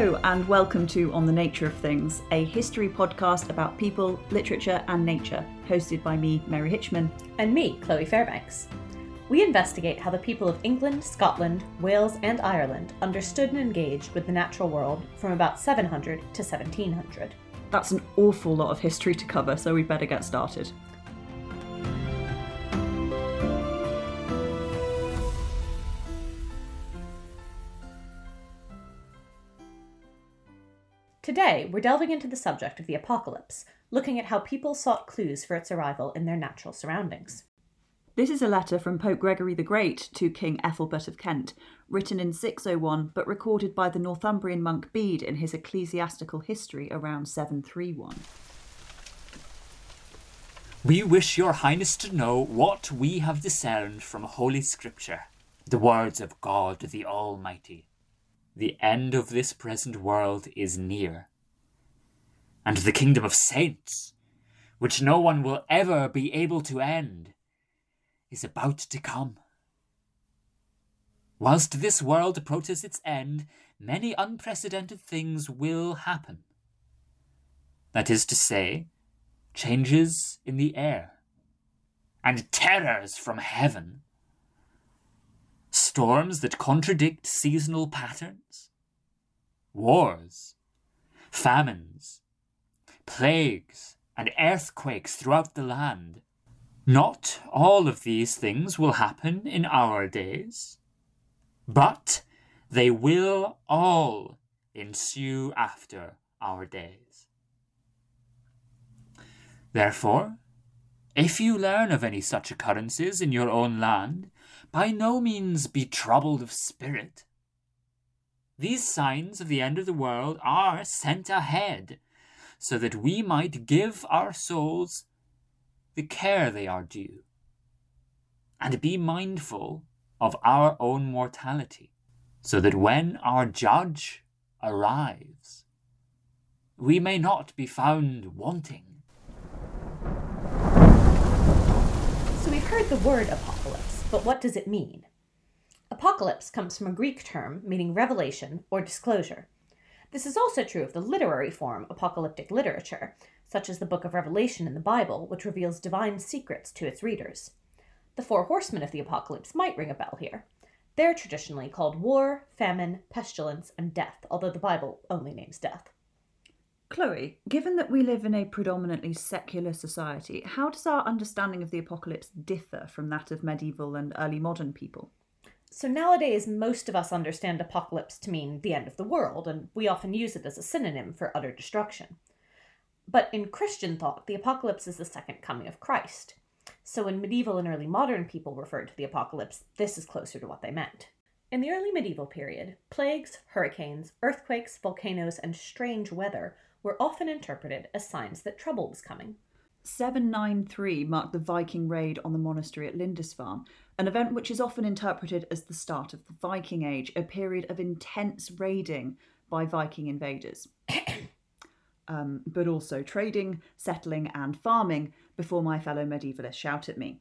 Hello, and welcome to On the Nature of Things, a history podcast about people, literature, and nature, hosted by me, Mary Hitchman. And me, Chloe Fairbanks. We investigate how the people of England, Scotland, Wales, and Ireland understood and engaged with the natural world from about 700 to 1700. That's an awful lot of history to cover, so we'd better get started. Today, we're delving into the subject of the apocalypse, looking at how people sought clues for its arrival in their natural surroundings. This is a letter from Pope Gregory the Great to King Ethelbert of Kent, written in 601 but recorded by the Northumbrian monk Bede in his ecclesiastical history around 731. We wish your highness to know what we have discerned from Holy Scripture, the words of God the Almighty. The end of this present world is near, and the kingdom of saints, which no one will ever be able to end, is about to come. Whilst this world approaches its end, many unprecedented things will happen. That is to say, changes in the air, and terrors from heaven storms that contradict seasonal patterns, wars, famines, plagues, and earthquakes throughout the land. Not all of these things will happen in our days, but they will all ensue after our days. Therefore, if you learn of any such occurrences in your own land, by no means be troubled of spirit. These signs of the end of the world are sent ahead, so that we might give our souls the care they are due, and be mindful of our own mortality, so that when our judge arrives, we may not be found wanting. So we've heard the word apocalypse. But what does it mean? Apocalypse comes from a Greek term meaning revelation or disclosure. This is also true of the literary form apocalyptic literature, such as the book of Revelation in the Bible, which reveals divine secrets to its readers. The four horsemen of the apocalypse might ring a bell here. They're traditionally called war, famine, pestilence, and death, although the Bible only names death. Chloe, given that we live in a predominantly secular society, how does our understanding of the apocalypse differ from that of medieval and early modern people? So nowadays, most of us understand apocalypse to mean the end of the world, and we often use it as a synonym for utter destruction. But in Christian thought, the apocalypse is the second coming of Christ. So when medieval and early modern people referred to the apocalypse, this is closer to what they meant. In the early medieval period, plagues, hurricanes, earthquakes, volcanoes, and strange weather were often interpreted as signs that trouble was coming. 793 marked the Viking raid on the monastery at Lindisfarne, an event which is often interpreted as the start of the Viking Age, a period of intense raiding by Viking invaders. um, but also trading, settling, and farming before my fellow medievalists shout at me.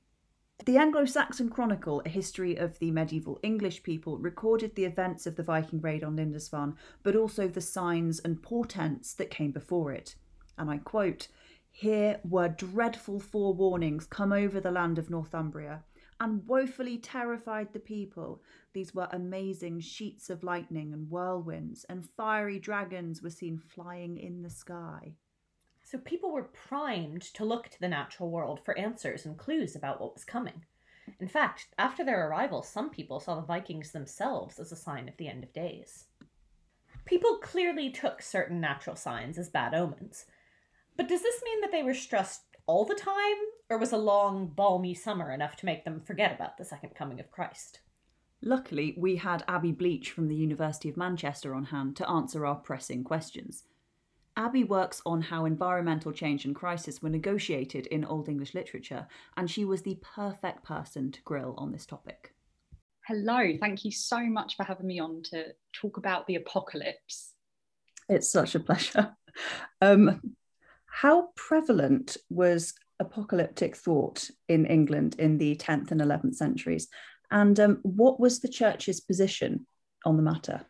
The Anglo Saxon Chronicle, a history of the medieval English people, recorded the events of the Viking raid on Lindisfarne, but also the signs and portents that came before it. And I quote Here were dreadful forewarnings come over the land of Northumbria, and woefully terrified the people. These were amazing sheets of lightning and whirlwinds, and fiery dragons were seen flying in the sky. So people were primed to look to the natural world for answers and clues about what was coming. In fact, after their arrival, some people saw the Vikings themselves as a sign of the end of days. People clearly took certain natural signs as bad omens. But does this mean that they were stressed all the time, or was a long, balmy summer enough to make them forget about the second coming of Christ? Luckily, we had Abby Bleach from the University of Manchester on hand to answer our pressing questions. Abby works on how environmental change and crisis were negotiated in Old English literature, and she was the perfect person to grill on this topic. Hello, thank you so much for having me on to talk about the apocalypse. It's such a pleasure. Um, how prevalent was apocalyptic thought in England in the 10th and 11th centuries? And um, what was the church's position on the matter?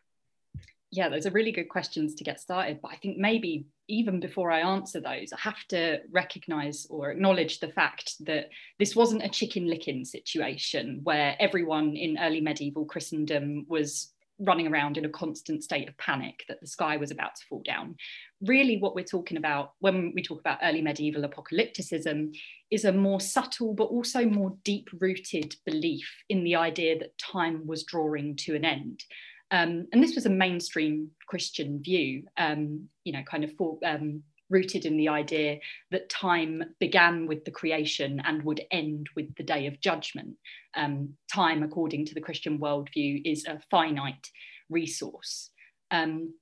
Yeah, those are really good questions to get started. But I think maybe even before I answer those, I have to recognize or acknowledge the fact that this wasn't a Chicken Licken situation where everyone in early medieval Christendom was running around in a constant state of panic that the sky was about to fall down. Really, what we're talking about when we talk about early medieval apocalypticism is a more subtle but also more deep rooted belief in the idea that time was drawing to an end. Um, and this was a mainstream Christian view, um, you know, kind of for, um, rooted in the idea that time began with the creation and would end with the day of judgment. Um, time, according to the Christian worldview, is a finite resource. Um,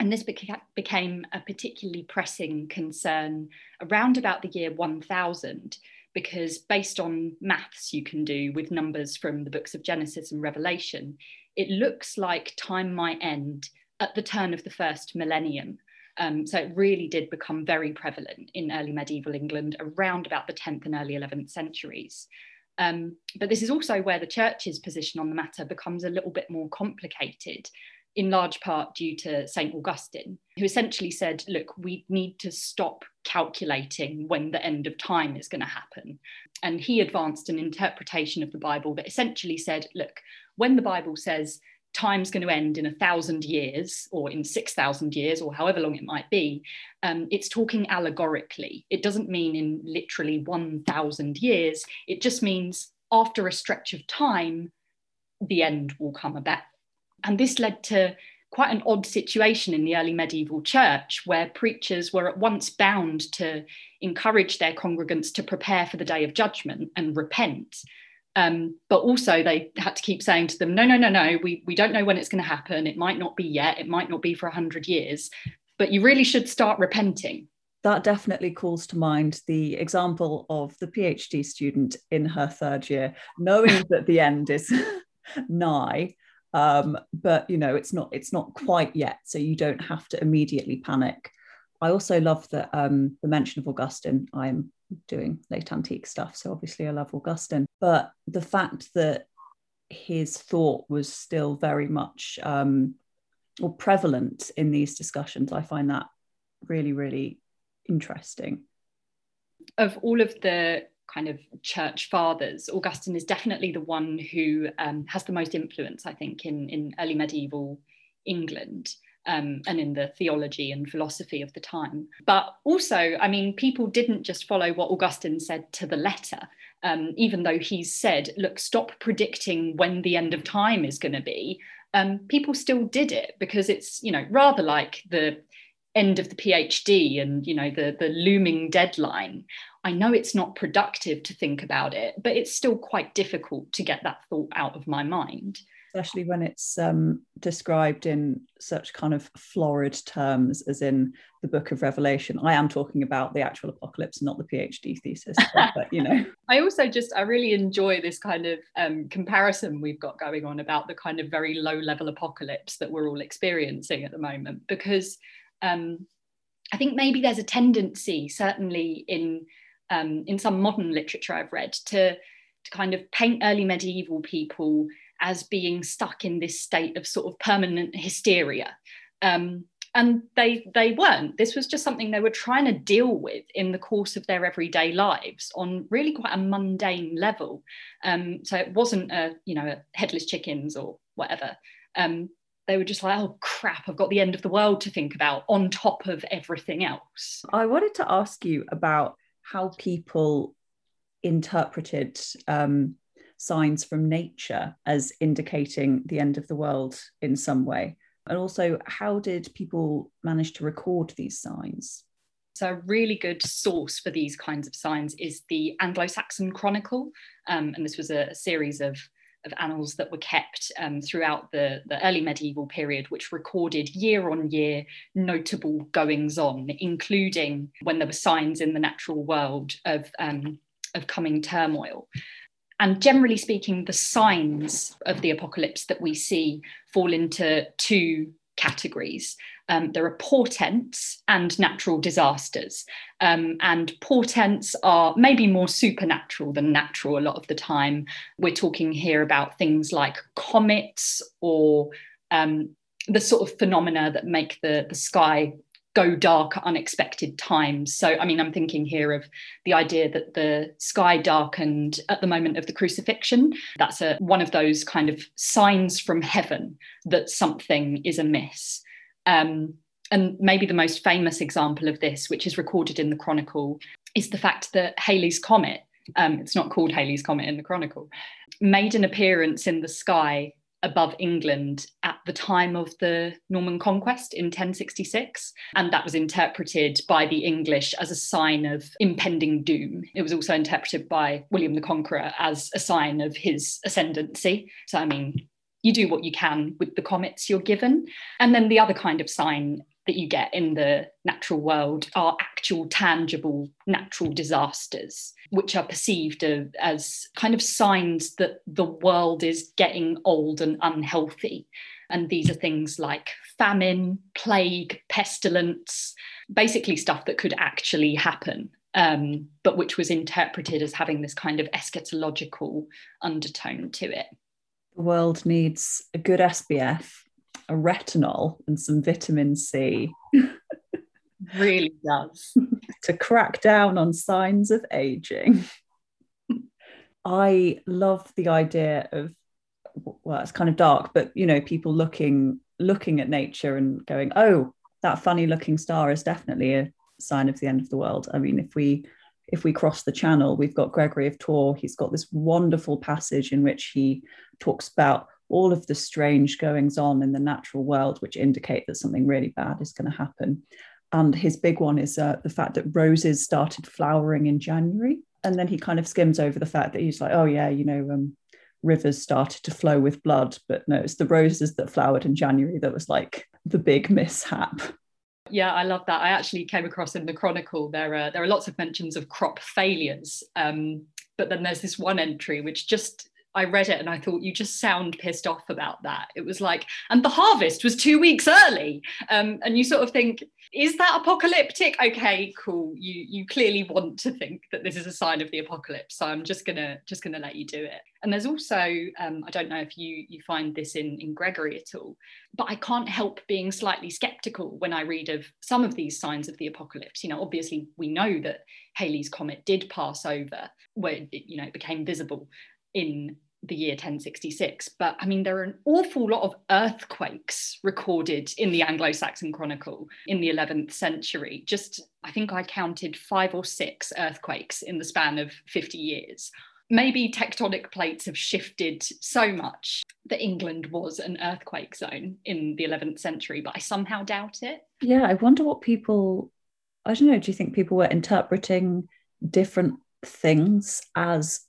and this beca- became a particularly pressing concern around about the year 1000 because based on maths you can do with numbers from the books of Genesis and Revelation, it looks like time might end at the turn of the first millennium. Um, so it really did become very prevalent in early medieval England around about the 10th and early 11th centuries. Um, but this is also where the church's position on the matter becomes a little bit more complicated, in large part due to St. Augustine, who essentially said, look, we need to stop calculating when the end of time is going to happen. And he advanced an interpretation of the Bible that essentially said, look, when the Bible says time's going to end in a thousand years or in 6,000 years or however long it might be, um, it's talking allegorically. It doesn't mean in literally 1,000 years. It just means after a stretch of time, the end will come about. And this led to quite an odd situation in the early medieval church where preachers were at once bound to encourage their congregants to prepare for the day of judgment and repent um, but also they had to keep saying to them, no, no, no, no, we, we don't know when it's going to happen. It might not be yet. It might not be for 100 years, but you really should start repenting. That definitely calls to mind the example of the PhD student in her third year, knowing that the end is nigh, um, but you know it's not it's not quite yet, so you don't have to immediately panic. I also love that um, the mention of Augustine. I'm doing late antique stuff. So obviously I love Augustine. But the fact that his thought was still very much um, or prevalent in these discussions, I find that really, really interesting. Of all of the kind of church fathers, Augustine is definitely the one who um, has the most influence, I think, in, in early medieval England um, and in the theology and philosophy of the time. But also, I mean, people didn't just follow what Augustine said to the letter. Um, even though he's said, look, stop predicting when the end of time is going to be, um, people still did it because it's, you know, rather like the end of the PhD and, you know, the, the looming deadline. I know it's not productive to think about it, but it's still quite difficult to get that thought out of my mind especially when it's um, described in such kind of florid terms as in the book of revelation. I am talking about the actual apocalypse not the phd thesis but, you know. I also just i really enjoy this kind of um, comparison we've got going on about the kind of very low level apocalypse that we're all experiencing at the moment because um, i think maybe there's a tendency certainly in um, in some modern literature i've read to to kind of paint early medieval people as being stuck in this state of sort of permanent hysteria. Um, and they they weren't. This was just something they were trying to deal with in the course of their everyday lives on really quite a mundane level. Um, so it wasn't a you know a headless chickens or whatever. Um, they were just like, oh crap, I've got the end of the world to think about on top of everything else. I wanted to ask you about how people interpreted um, signs from nature as indicating the end of the world in some way? And also, how did people manage to record these signs? So, a really good source for these kinds of signs is the Anglo Saxon Chronicle. Um, and this was a, a, series of, of annals that were kept um, throughout the, the early medieval period, which recorded year on year notable goings on, including when there were signs in the natural world of, um, of coming turmoil. And generally speaking, the signs of the apocalypse that we see fall into two categories. Um, there are portents and natural disasters. Um, and portents are maybe more supernatural than natural a lot of the time. We're talking here about things like comets or um, the sort of phenomena that make the, the sky go dark at unexpected times. So, I mean, I'm thinking here of the idea that the sky darkened at the moment of the crucifixion. That's a, one of those kind of signs from heaven that something is amiss. Um, and maybe the most famous example of this, which is recorded in the Chronicle, is the fact that Halley's Comet, um, it's not called Halley's Comet in the Chronicle, made an appearance in the sky above England at the time of the Norman conquest in 1066. And that was interpreted by the English as a sign of impending doom. It was also interpreted by William the Conqueror as a sign of his ascendancy. So, I mean, you do what you can with the comets you're given. And then the other kind of sign that you get in the natural world are actual tangible natural disasters which are perceived as kind of signs that the world is getting old and unhealthy. And these are things like famine plague pestilence basically stuff that could actually happen um, but which was interpreted as having this kind of eschatological undertone to it. The world needs a good SPF a retinol and some vitamin C. really does. to crack down on signs of aging. I love the idea of well, it's kind of dark, but you know, people looking looking at nature and going, oh, that funny looking star is definitely a sign of the end of the world. I mean, if we if we cross the channel, we've got Gregory of Tours. He's got this wonderful passage in which he talks about all of the strange goings on in the natural world, which indicate that something really bad is going to happen. And his big one is uh, the fact that roses started flowering in January. And then he kind of skims over the fact that he's like, oh, yeah, you know, um, rivers started to flow with blood. But no, it's the roses that flowered in January that was like the big mishap. Yeah, I love that. I actually came across in the Chronicle there are there are lots of mentions of crop failures, um, but then there's this one entry which just I read it and I thought, you just sound pissed off about that. It was like, and the harvest was two weeks early. Um, and you sort of think, is that apocalyptic? Okay, cool. You you clearly want to think that this is a sign of the apocalypse. So I'm just gonna just gonna let you do it. And there's also, um, I don't know if you you find this in in Gregory at all, but I can't help being slightly skeptical when I read of some of these signs of the apocalypse. You know, obviously we know that Halley's comet did pass over where it, you know it became visible in the year 1066. But I mean, there are an awful lot of earthquakes recorded in the Anglo Saxon Chronicle in the 11th century. Just, I think I counted five or six earthquakes in the span of 50 years. Maybe tectonic plates have shifted so much that England was an earthquake zone in the 11th century, but I somehow doubt it. Yeah, I wonder what people, I don't know, do you think people were interpreting different things as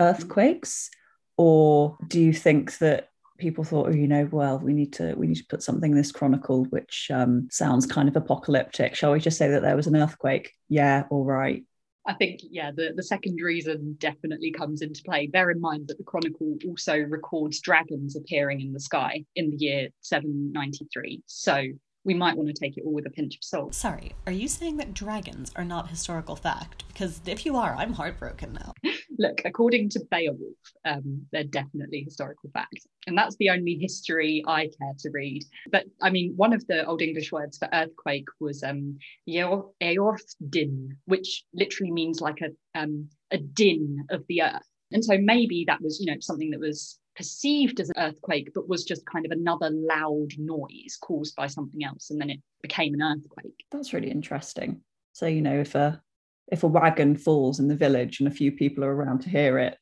earthquakes? Or do you think that people thought, oh, you know, well, we need to we need to put something in this chronicle which um, sounds kind of apocalyptic. Shall we just say that there was an earthquake? Yeah, all right. I think, yeah, the, the second reason definitely comes into play. Bear in mind that the Chronicle also records dragons appearing in the sky in the year 793. So we might want to take it all with a pinch of salt. Sorry, are you saying that dragons are not historical fact? Because if you are, I'm heartbroken now. Look, according to Beowulf, um, they're definitely historical fact. And that's the only history I care to read. But I mean, one of the Old English words for earthquake was um, din, which literally means like a, um, a din of the earth. And so maybe that was, you know, something that was perceived as an earthquake, but was just kind of another loud noise caused by something else, and then it became an earthquake. That's really interesting. So you know, if a if a wagon falls in the village and a few people are around to hear it,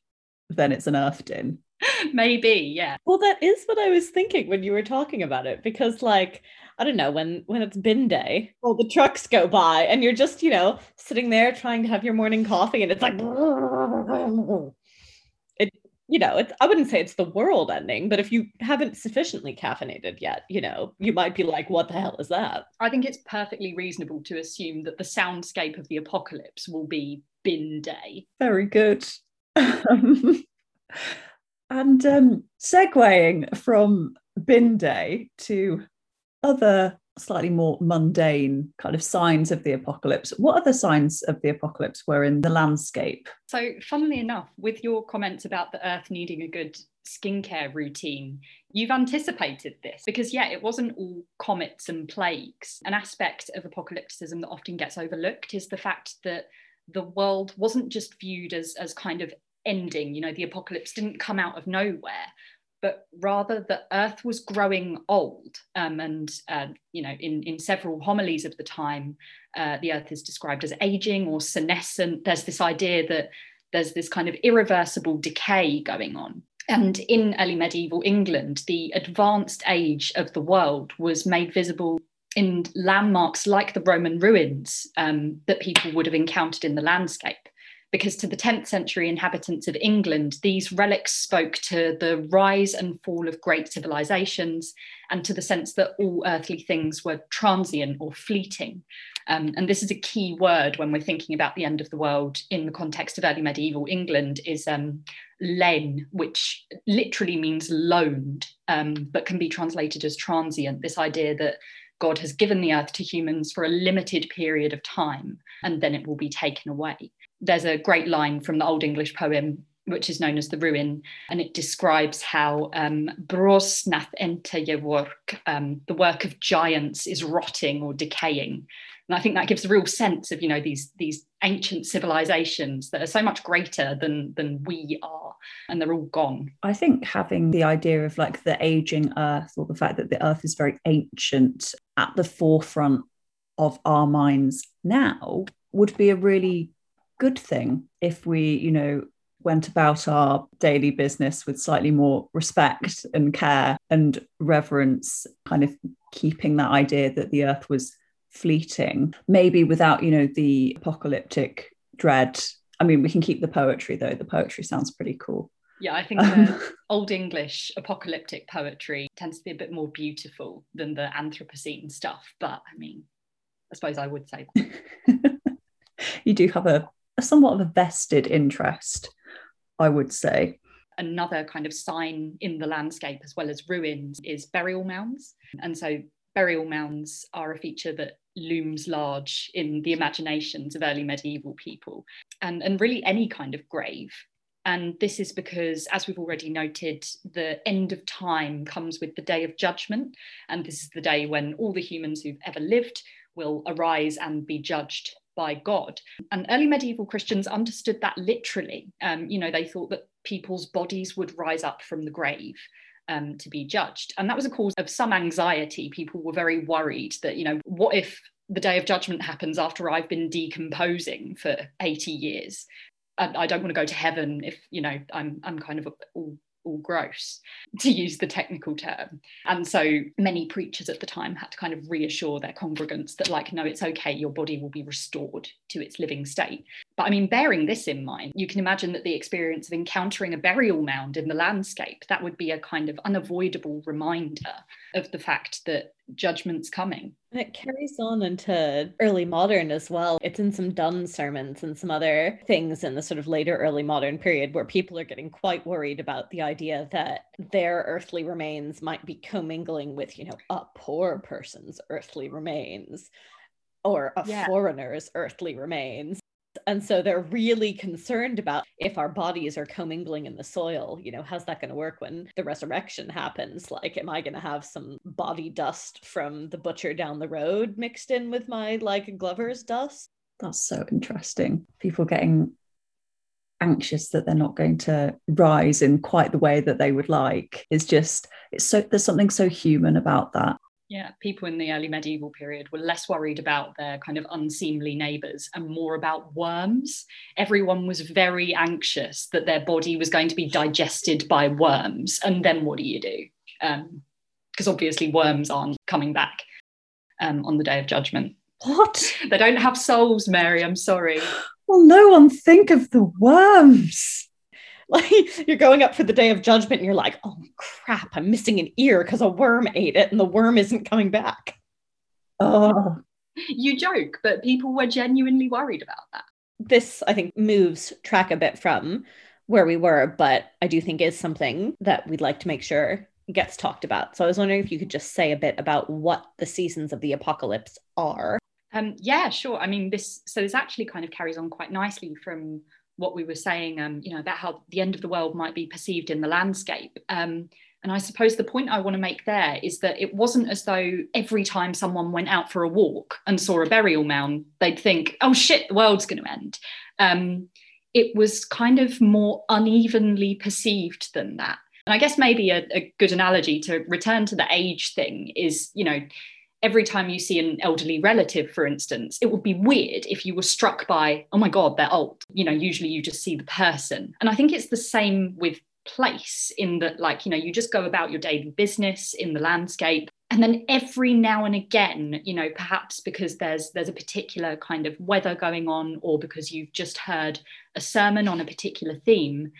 then it's an earth din. Maybe, yeah. Well, that is what I was thinking when you were talking about it, because like I don't know when when it's bin day, well, the trucks go by, and you're just you know sitting there trying to have your morning coffee, and it's like you know, it's, I wouldn't say it's the world ending, but if you haven't sufficiently caffeinated yet, you know, you might be like, what the hell is that? I think it's perfectly reasonable to assume that the soundscape of the apocalypse will be bin day. Very good. and um, segueing from bin day to other slightly more mundane kind of signs of the apocalypse, what other signs of the apocalypse were in the landscape? So, funnily enough, with your comments about the Earth needing a good skincare routine, you've anticipated this because, yeah, it wasn't all comets and plagues. An aspect of apocalypticism that often gets overlooked is the fact that the world wasn't just viewed as, as kind of ending. You know, the apocalypse didn't come out of nowhere, but rather the earth was growing old. Um, and, uh, you know, in, in several homilies of the time, uh, the earth is described as aging or senescent. There's this idea that there's this kind of irreversible decay going on. And in early medieval England, the advanced age of the world was made visible in landmarks like the Roman ruins um, that people would have encountered in the landscape because to the 10th century inhabitants of England, these relics spoke to the rise and fall of great civilizations and to the sense that all earthly things were transient or fleeting. Um, and this is a key word when we're thinking about the end of the world in the context of early medieval England is um, len, which literally means loaned, um, but can be translated as transient. This idea that God has given the earth to humans for a limited period of time and then it will be taken away there's a great line from the Old English poem which is known as the ruin, and it describes how um, bros nath ente work, um, the work of giants is rotting or decaying. And I think that gives a real sense of, you know, these, these ancient civilizations that are so much greater than, than we are, and they're all gone. I think having the idea of like the aging earth or the fact that the earth is very ancient at the forefront of our minds now would be a really good thing if we, you know, went about our daily business with slightly more respect and care and reverence, kind of keeping that idea that the earth was fleeting, maybe without, you know, the apocalyptic dread. I mean, we can keep the poetry though. The poetry sounds pretty cool. Yeah, I think the um, Old English apocalyptic poetry tends to be a bit more beautiful than the Anthropocene stuff. But I mean, I suppose I would say you do have a a somewhat of a vested interest, I would say. Another kind of sign in the landscape, as well as ruins, is burial mounds. And so, burial mounds are a feature that looms large in the imaginations of early medieval people and, and really any kind of grave. And this is because, as we've already noted, the end of time comes with the day of judgment. And this is the day when all the humans who've ever lived will arise and be judged by God. And early medieval Christians understood that literally. Um, you know, they thought that people's bodies would rise up from the grave. Um, to be judged. And that was a cause of some anxiety. People were very worried that, you know, what if the day of judgment happens after I've been decomposing for 80 years? I, I don't want to go to heaven if, you know, I'm, I'm kind of all all gross, to use the technical term. And so many preachers at the time had to kind of reassure their congregants that, like, no, it's okay, your body will be restored to its living state. But I mean, bearing this in mind, you can imagine that the experience of encountering a burial mound in the landscape, that would be a kind of unavoidable reminder of the fact that judgment's coming. And it carries on into early modern as well. It's in some Donne sermons and some other things in the sort of later early modern period where people are getting quite worried about the idea that their earthly remains might be commingling with, you know, a poor person's earthly remains or a yeah. foreigner's earthly remains and so they're really concerned about if our bodies are commingling in the soil you know how's that going to work when the resurrection happens? Like am i going to have some body dust from the butcher down the road mixed in with my like glover's dust? That's so interesting. People getting anxious that they're not going to rise in quite the way that they would like is just it's so there's something so human about that yeah, people in the early medieval period were less worried about their kind of unseemly neighbours and more about worms. Everyone was very anxious that their body was going to be digested by worms. And then what do you do? Because um, obviously, worms aren't coming back um, on the day of judgment. What? They don't have souls, Mary. I'm sorry. Well, no one think of the worms. Like you're going up for the day of judgment and you're like, oh crap, I'm missing an ear because a worm ate it and the worm isn't coming back. Oh. You joke, but people were genuinely worried about that. This, I think, moves track a bit from where we were, but I do think is something that we'd like to make sure gets talked about. So I was wondering if you could just say a bit about what the seasons of the apocalypse are. Um, yeah, sure. I mean, this so this actually kind of carries on quite nicely from what we were saying, um, you know, about how the end of the world might be perceived in the landscape. Um, and I suppose the point I want to make there is that it wasn't as though every time someone went out for a walk and saw a burial mound, they'd think, oh shit, the world's going to end. Um, it was kind of more unevenly perceived than that. And I guess maybe a, a good analogy to return to the age thing is, you know, every time you see an elderly relative, for instance, it would be weird if you were struck by, oh my God, they're old. You know, usually you just see the person. And I think it's the same with place in that, like, you know, you just go about your daily business in the landscape. And then every now and again, you know, perhaps because there's there's a particular kind of weather going on, or because you've just heard a sermon on a particular theme,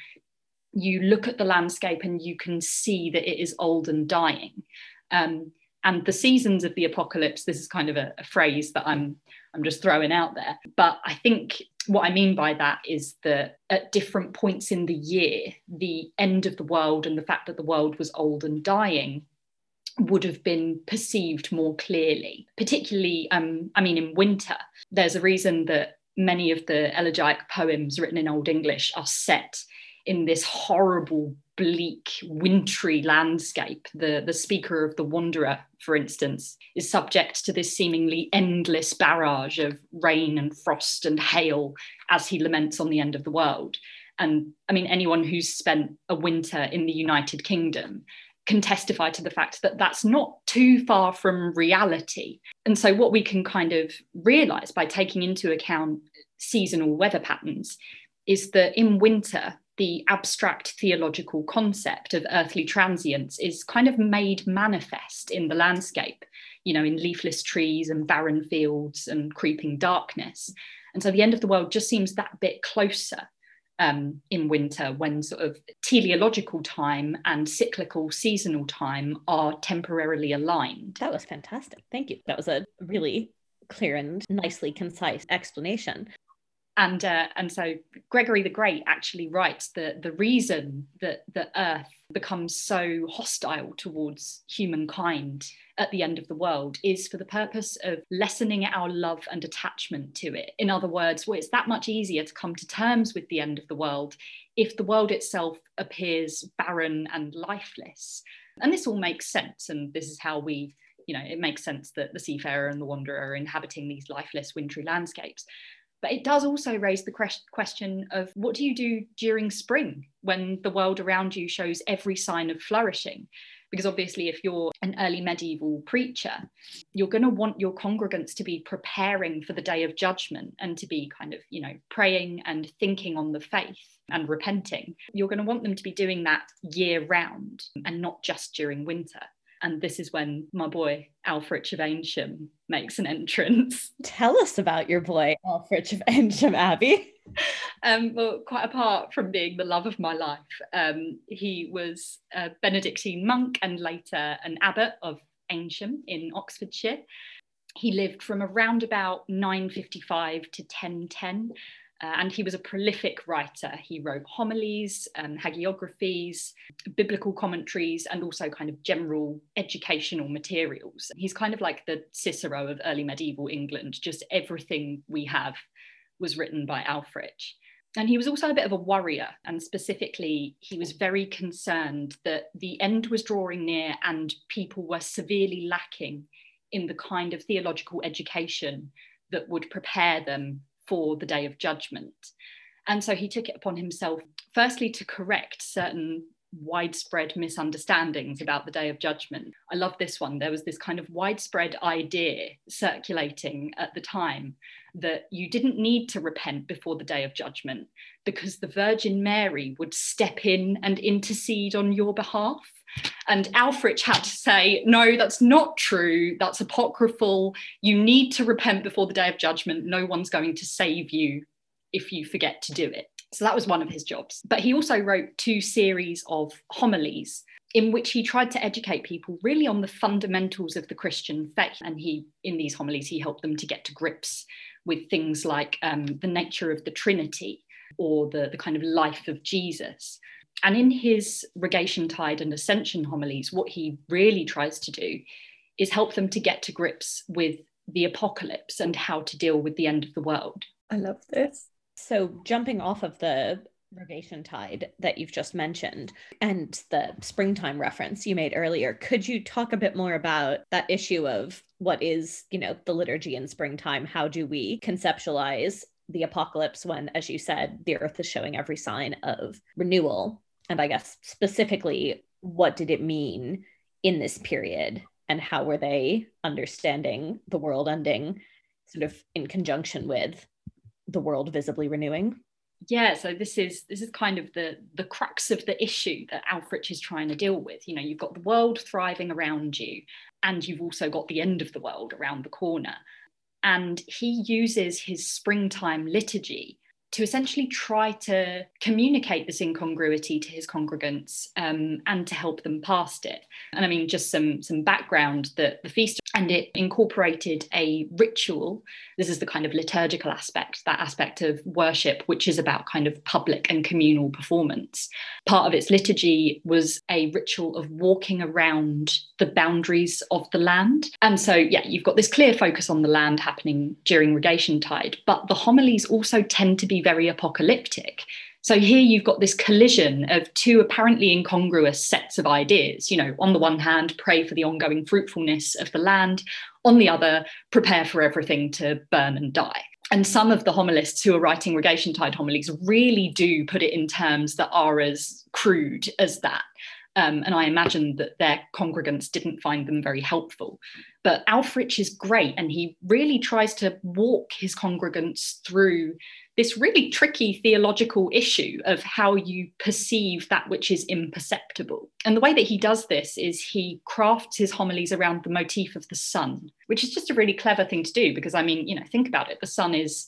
you look at the landscape and you can see that it is old and dying. Um, and the seasons of the apocalypse this is kind of a, a, phrase that i'm i'm just throwing out there. But i think what i mean by that is that at different points in the year the end of the world and the fact that the world was old and dying would have been perceived more clearly particularly um, i mean in winter. There's a reason that many of the elegiac poems written in old english are set in this horrible bleak, wintry landscape. The, the speaker of The Wanderer, for instance, is subject to this seemingly endless barrage of rain and frost and hail as he laments on the end of the world. And I mean, anyone who's spent a winter in the United Kingdom can testify to the fact that that's not too far from reality. And so, what we can kind of realize by taking into account seasonal weather patterns is that in winter, the abstract theological concept of earthly transience is kind of made manifest in the landscape, you know, in leafless trees and barren fields and creeping darkness. And so the end of the world just seems that bit closer um, in winter when sort of teleological time and cyclical seasonal time are temporarily aligned. That was fantastic. Thank you. That was a really clear and nicely concise explanation and uh, and so Gregory the Great actually writes that the reason that the Earth becomes so hostile towards humankind at the end of the world is for the purpose of lessening our love and attachment to it. In other words, well, it's that much easier to come to terms with the end of the world if the world itself appears barren and lifeless. And this all makes sense, and this is how we you know, it makes sense that the seafarer and the wanderer are inhabiting these lifeless wintry landscapes. But it does also raise the question of what do you do during spring when the world around you shows every sign of flourishing? Because obviously, if you're an early medieval preacher, you're going to want your congregants to be preparing for the day of judgment and to be kind of, you know, praying and thinking on the faith and repenting. You're going to want them to be doing that year round and not just during winter. And this is when my boy Ælfric of Eynsham makes an entrance. Tell us about your boy Ælfric of Eynsham, Abby. Um, well, quite apart from being the love of my life, um, he was a Benedictine monk and later an abbot of Eynsham in Oxfordshire. He lived from around about 955 to 1010 uh, and he was a prolific writer. He wrote homilies, um, hagiographies, biblical commentaries, and also kind of general educational materials. He's kind of like the Cicero of early medieval England, just everything we have was written by Ælfric. And he was also a bit of a worrier, and specifically, he was very concerned that the end was drawing near and people were severely lacking in the kind of theological education that would prepare them for the day of judgment. And so he took it upon himself, firstly, to correct certain widespread misunderstandings about the day of judgment. I love this one. There was this kind of widespread idea circulating at the time that you didn't need to repent before the day of judgment because the Virgin Mary would step in and intercede on your behalf. And Ælfric had to say, no, that's not true. That's apocryphal. You need to repent before the day of judgment. No one's going to save you if you forget to do it. So that was one of his jobs. But he also wrote two series of homilies in which he tried to educate people really on the fundamentals of the Christian faith. And he, in these homilies, he helped them to get to grips with things like um, the nature of the Trinity or the, the kind of life of Jesus. And in his Rogation Tide and Ascension homilies, what he really tries to do is help them to get to grips with the apocalypse and how to deal with the end of the world. I love this. So, jumping off of the Rogation Tide that you've just mentioned and the springtime reference you made earlier, could you talk a bit more about that issue of what is, you know, the liturgy in springtime? How do we conceptualize the apocalypse when, as you said, the earth is showing every sign of renewal? And I guess specifically, what did it mean in this period and how were they understanding the world ending sort of in conjunction with the world visibly renewing? yeah so this is this is kind of the the crux of the issue that Ælfric is trying to deal with you know you've got the world thriving around you and you've also got the end of the world around the corner and he uses his springtime liturgy to essentially try to communicate this incongruity to his congregants um, and to help them past it. And I mean, just some some background that the feast and it incorporated a ritual. This is the kind of liturgical aspect, that aspect of worship, which is about kind of public and communal performance. Part of its liturgy was a ritual of walking around the boundaries of the land. And so, yeah, you've got this clear focus on the land happening during Rogation Tide, but the homilies also tend to be very apocalyptic. So here you've got this collision of two apparently incongruous sets of ideas. You know, on the one hand, pray for the ongoing fruitfulness of the land, on the other, prepare for everything to burn and die. And some of the homilists who are writing Rogation Tide homilies really do put it in terms that are as crude as that. Um, and I imagine that their congregants didn't find them very helpful. But Ælfric is great, and he really tries to walk his congregants through this really tricky theological issue of how you perceive that which is imperceptible. And the way that he does this is he crafts his homilies around the motif of the sun, which is just a really clever thing to do because, I mean, you know, think about it. The sun is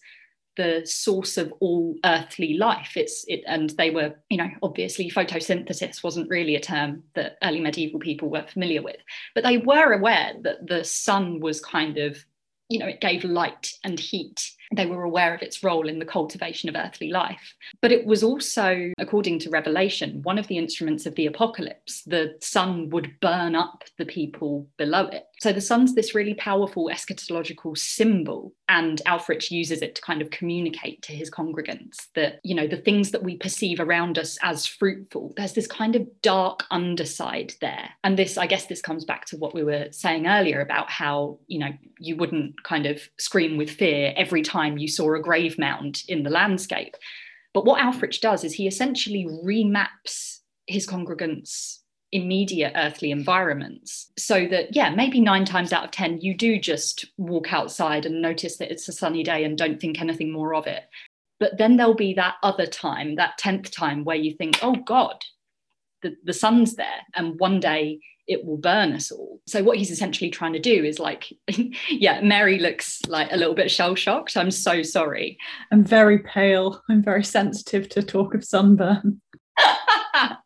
the source of all earthly life it's it and they were you know obviously photosynthesis wasn't really a term that early medieval people were familiar with but they were aware that the sun was kind of you know it gave light and heat they were aware of its role in the cultivation of earthly life. But it was also, according to Revelation, one of the instruments of the apocalypse. The sun would burn up the people below it. So the sun's this really powerful eschatological symbol, and Ælfric uses it to kind of communicate to his congregants that, you know, the things that we perceive around us as fruitful, there's this kind of dark underside there. And this, I guess, this comes back to what we were saying earlier about how, you know, you wouldn't kind of scream with fear every time you saw a grave mound in the landscape. But what Ælfric does is he essentially remaps his congregants' immediate earthly environments so that, yeah, maybe nine times out of 10, you do just walk outside and notice that it's a sunny day and don't think anything more of it. But then there'll be that other time, that 10th time, where you think, oh God, the, the sun's there. And one day it will burn us all. So what he's essentially trying to do is like, yeah, Mary looks like a little bit shell shocked. I'm so sorry. I'm very pale. I'm very sensitive to talk of sunburn.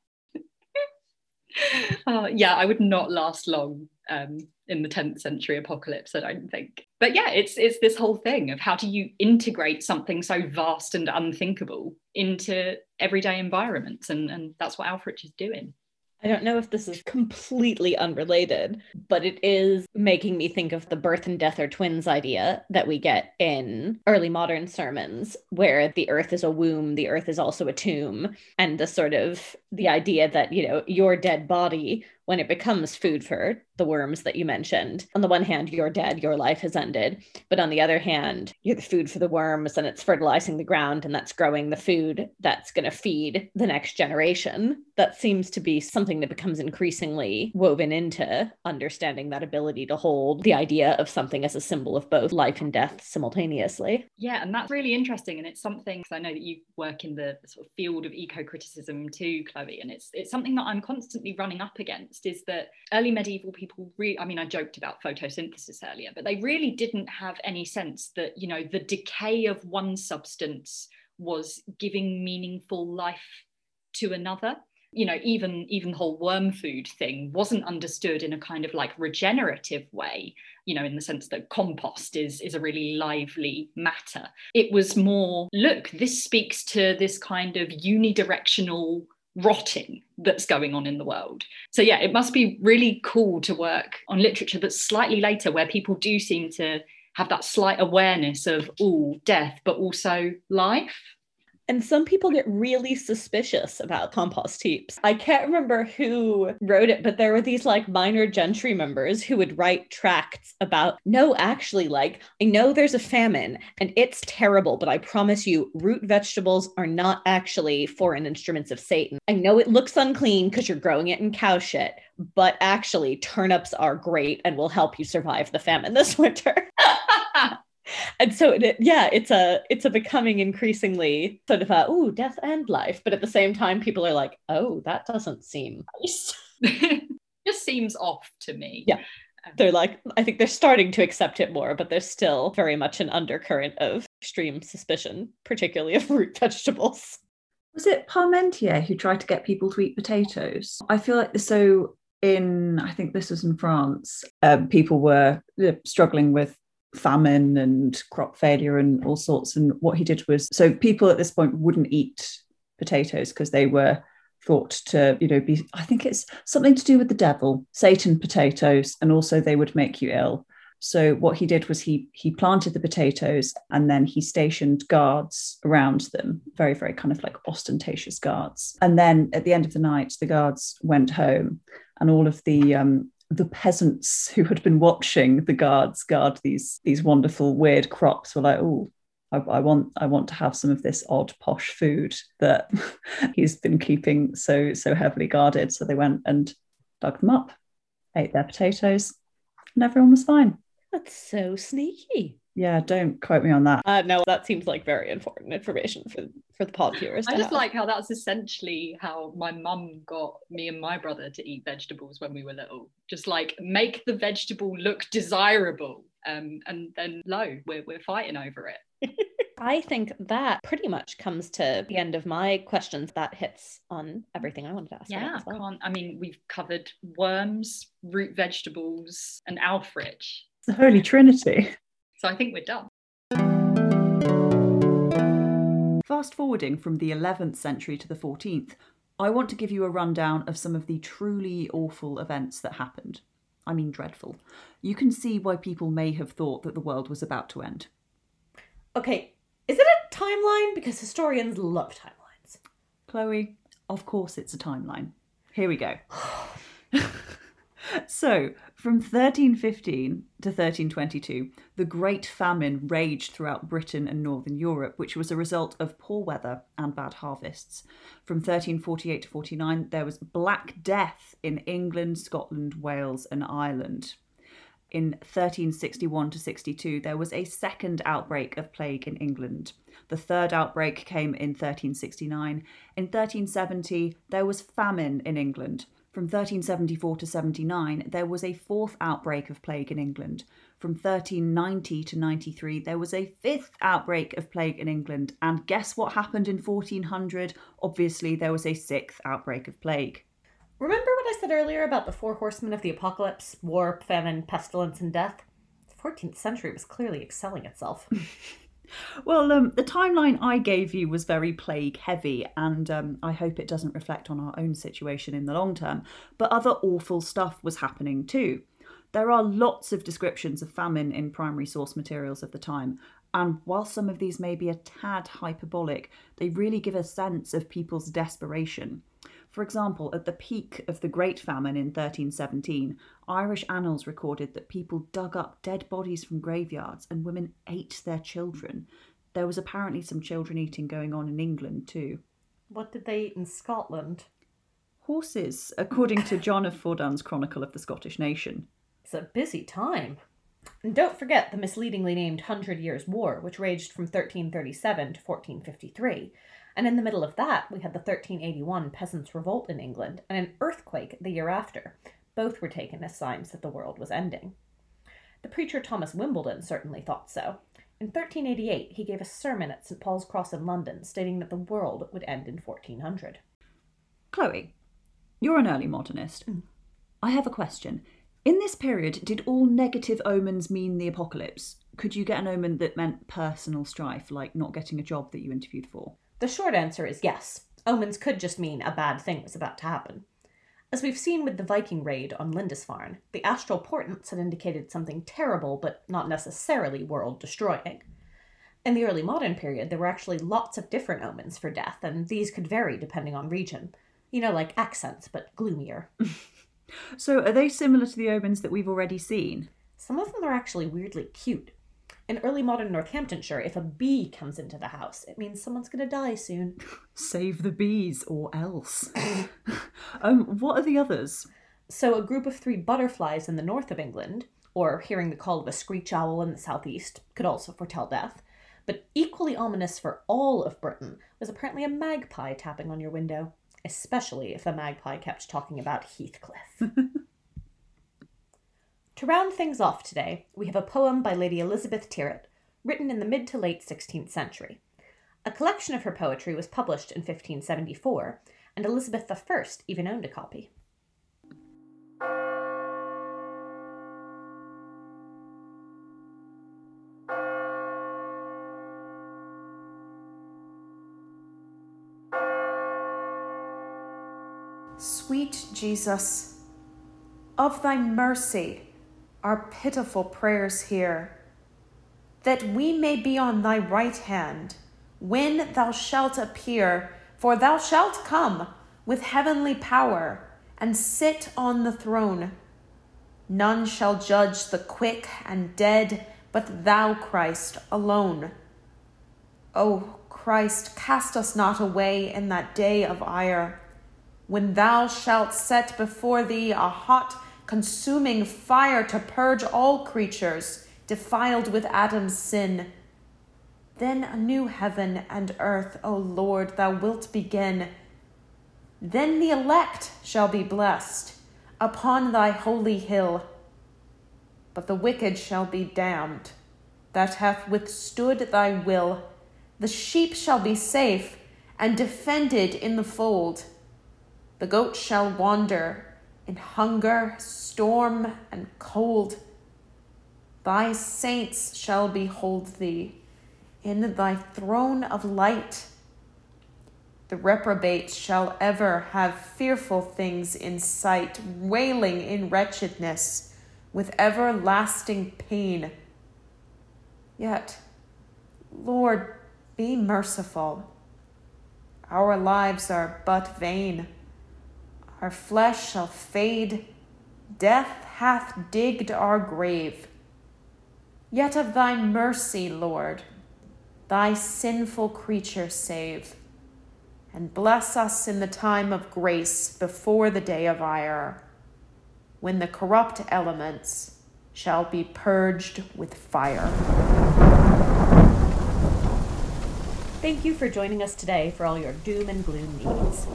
oh, yeah, I would not last long um, in the 10th century apocalypse, I don't think. But yeah, it's it's this whole thing of how do you integrate something so vast and unthinkable into everyday environments, and and that's what Ælfric is doing. I don't know if this is completely unrelated, but it is making me think of the birth and death are twins idea that we get in early modern sermons, where the earth is a womb, the earth is also a tomb, and the sort of the idea that, you know, your dead body when it becomes food for the worms that you mentioned. On the one hand, you're dead, your life has ended. But on the other hand, you're the food for the worms and it's fertilizing the ground and that's growing the food that's going to feed the next generation. That seems to be something that becomes increasingly woven into understanding that ability to hold the idea of something as a symbol of both life and death simultaneously. Yeah, and that's really interesting. And it's something I know that you work in the sort of field of eco criticism too, Chloe, and it's it's something that I'm constantly running up against is that early medieval people really, I mean, I joked about photosynthesis earlier, but they really didn't have any sense that, you know, the decay of one substance was giving meaningful life to another. You know even even the whole worm food thing wasn't understood in a kind of like regenerative way you know in the sense that compost is is a really lively matter. It was more look this speaks to this kind of unidirectional rotting that's going on in the world. So, yeah, it must be really cool to work on literature that's slightly later where people do seem to have that slight awareness of, all death, but also life. And some people get really suspicious about compost heaps. I can't remember who wrote it, but there were these like minor gentry members who would write tracts about, no, actually, like, I know there's a famine and it's terrible, but I promise you, root vegetables are not actually foreign instruments of Satan. I know it looks unclean because you're growing it in cow shit, but actually, turnips are great and will help you survive the famine this winter. And so it, yeah it's a it's a becoming increasingly sort of a oh death and life. But at the same time people are like oh that doesn't seem nice. Just seems off to me. Yeah. They're like i think they're starting to accept it more but there's still very much an undercurrent of extreme suspicion particularly of root vegetables. Was it parmentier who tried to get people to eat potatoes? I feel like so in i think this was in france uh, people were struggling with famine and crop failure and all sorts. And what he did was so people at this point wouldn't eat potatoes because they were thought to, you know, be, I think it's something to do with the devil, Satan potatoes, and also they would make you ill. So what he did was he he planted the potatoes and then he stationed guards around them, very very kind of like ostentatious guards. And then at the end of the night, the guards went home, and all of the um, the peasants who had been watching the guards guard these these wonderful weird crops were like, oh, I, I, want I want to have some of this odd posh food that he's been keeping so so heavily guarded. So they went and dug them up, ate their potatoes, and everyone was fine. That's so sneaky. Yeah, don't quote me on that. Uh, no, that seems like very important information for for the pod viewers. I just have. like how that's essentially how my mum got me and my brother to eat vegetables when we were little. Just like make the vegetable look desirable, um, and then lo, we're we're fighting over it. I think that pretty much comes to the end of my questions. That hits on everything I wanted to ask. Yeah, well. can't. I mean, we've covered worms, root vegetables, and Ælfric. The Holy Trinity. So I think we're done. Fast forwarding from the 11th century to the 14th, I want to give you a rundown of some of the truly awful events that happened. I mean, dreadful. You can see why people may have thought that the world was about to end. Okay, is it a timeline? Because historians love timelines. Chloe, of course it's a timeline. Here we go. so, from 1315 to 1322, the Great Famine raged throughout Britain and Northern Europe, which was a result of poor weather and bad harvests. From 1348 to 49, there was Black Death in England, Scotland, Wales, and Ireland. In 1361 to 62, there was a second outbreak of plague in England. The third outbreak came in 1369. In 1370, there was famine in England. From 1374 to 79, there was a fourth outbreak of plague in England. From 1390 to 93, there was a fifth outbreak of plague in England. And guess what happened in 1400? Obviously, there was a sixth outbreak of plague. Remember what I said earlier about the four horsemen of the apocalypse war, famine, pestilence, and death? The 14th century was clearly excelling itself. Well, um, the timeline I gave you was very plague heavy, and um, I hope it doesn't reflect on our own situation in the long term. But other awful stuff was happening too. There are lots of descriptions of famine in primary source materials of the time, and while some of these may be a tad hyperbolic, they really give a sense of people's desperation. For example, at the peak of the Great Famine in 1317, Irish annals recorded that people dug up dead bodies from graveyards and women ate their children. There was apparently some children eating going on in England too. What did they eat in Scotland? Horses, according to John of Fordun's Chronicle of the Scottish Nation. It's a busy time. And don't forget the misleadingly named Hundred Years' War, which raged from 1337 to 1453 and in the middle of that, we had the 1381 Peasants' Revolt in England and an earthquake the year after. Both were taken as signs that the world was ending. The preacher Thomas Wimbledon certainly thought so. In 1388, he gave a sermon at St. Paul's Cross in London stating that the world would end in 1400. Chloe, you're an early modernist. Mm. I have a question. In this period, did all negative omens mean the apocalypse? Could you get an omen that meant personal strife, like not getting a job that you interviewed for? The short answer is yes. Omens could just mean a bad thing was about to happen. As we've seen with the Viking raid on Lindisfarne, the astral portents had indicated something terrible but not necessarily world destroying. In the early modern period, there were actually lots of different omens for death, and these could vary depending on region. You know, like accents, but gloomier. So, are they similar to the omens that we've already seen? Some of them are actually weirdly cute. In early modern Northamptonshire, if a bee comes into the house, it means someone's going to die soon. Save the bees or else. um, what are the others? So, a group of three butterflies in the north of England, or hearing the call of a screech owl in the southeast, could also foretell death. But equally ominous for all of Britain was apparently a magpie tapping on your window, especially if the magpie kept talking about Heathcliff. to round things off today, we have a poem by Lady Elizabeth Tyrwhitt, written in the mid to late 16th century. A collection of her poetry was published in 1574, and Elizabeth I even owned a copy. Sweet Jesus, of thy mercy, our pitiful prayers hear, that we may be on thy right hand when thou shalt appear, for thou shalt come with heavenly power and sit on the throne. None shall judge the quick and dead, but thou, Christ, alone. O Christ, cast us not away in that day of ire when thou shalt set before thee a hot, consuming fire to purge all creatures defiled with Adam's sin. Then a new heaven and earth, O Lord, thou wilt begin. Then the elect shall be blessed upon thy holy hill. But the wicked shall be damned that hath withstood thy will. The sheep shall be safe and defended in the fold. The goat shall wander in hunger, storm, and cold. Thy saints shall behold thee in thy throne of light. The reprobates shall ever have fearful things in sight, wailing in wretchedness with everlasting pain. Yet, Lord, be merciful. Our lives are but vain our flesh shall fade, death hath digged our grave. Yet of thy mercy, Lord, thy sinful creature save, and bless us in the time of grace before the day of ire, when the corrupt elements shall be purged with fire. Thank you for joining us today for all your doom and gloom needs.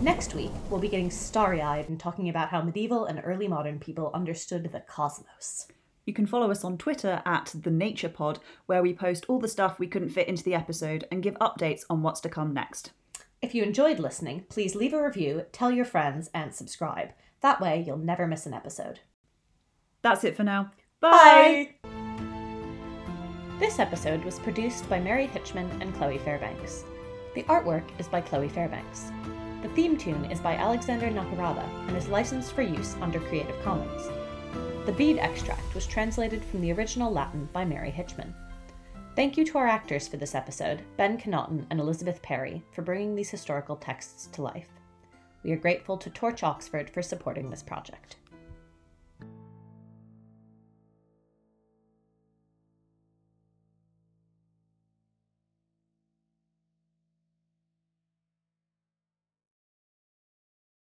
Next week, we'll be getting starry eyed and talking about how medieval and early modern people understood the cosmos. You can follow us on Twitter at The Nature Pod, where we post all the stuff we couldn't fit into the episode and give updates on what's to come next. If you enjoyed listening, please leave a review, tell your friends, and subscribe. That way, you'll never miss an episode. That's it for now. Bye! This episode was produced by Mary Hitchman and Chloe Fairbanks. The artwork is by Chloe Fairbanks. The theme tune is by Alexander Nakarada and is licensed for use under Creative Commons. The Bede extract was translated from the original Latin by Mary Hitchman. Thank you to our actors for this episode, Ben Connaughton and Elizabeth Perry, for bringing these historical texts to life. We are grateful to Torch Oxford for supporting this project.